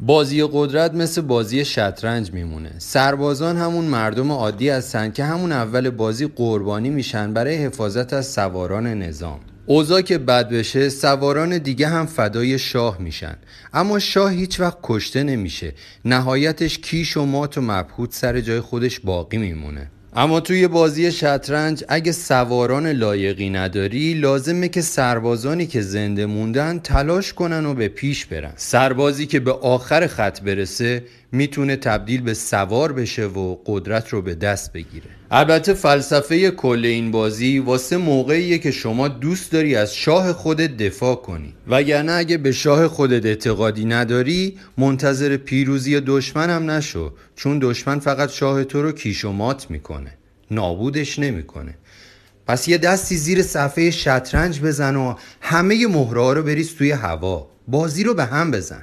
بازی قدرت مثل بازی شطرنج میمونه. سربازان همون مردم عادی هستن که همون اول بازی قربانی میشن برای حفاظت از سواران نظام. اوضاع که بد بشه سواران دیگه هم فدای شاه میشن. اما شاه هیچ وقت کشته نمیشه. نهایتش کیش و مات و مبهوت سر جای خودش باقی میمونه. اما توی بازی شطرنج اگه سواران لایقی نداری لازمه که سربازانی که زنده موندن تلاش کنن و به پیش برن. سربازی که به آخر خط برسه می‌تونه تبدیل به سوار بشه و قدرت رو به دست بگیره. البته فلسفه کل این بازی واسه موقعیه که شما دوست داری از شاه خودت دفاع کنی. وگرنه اگه به شاه خودت اعتقادی نداری منتظر پیروزی دشمن هم نشو چون دشمن فقط شاه تو رو کیش و مات می‌کنه. نابودش نمی‌کنه. پس یه دستی زیر صفحه شطرنج بزن و همه مهره رو بریز توی هوا. بازی رو به هم بزن.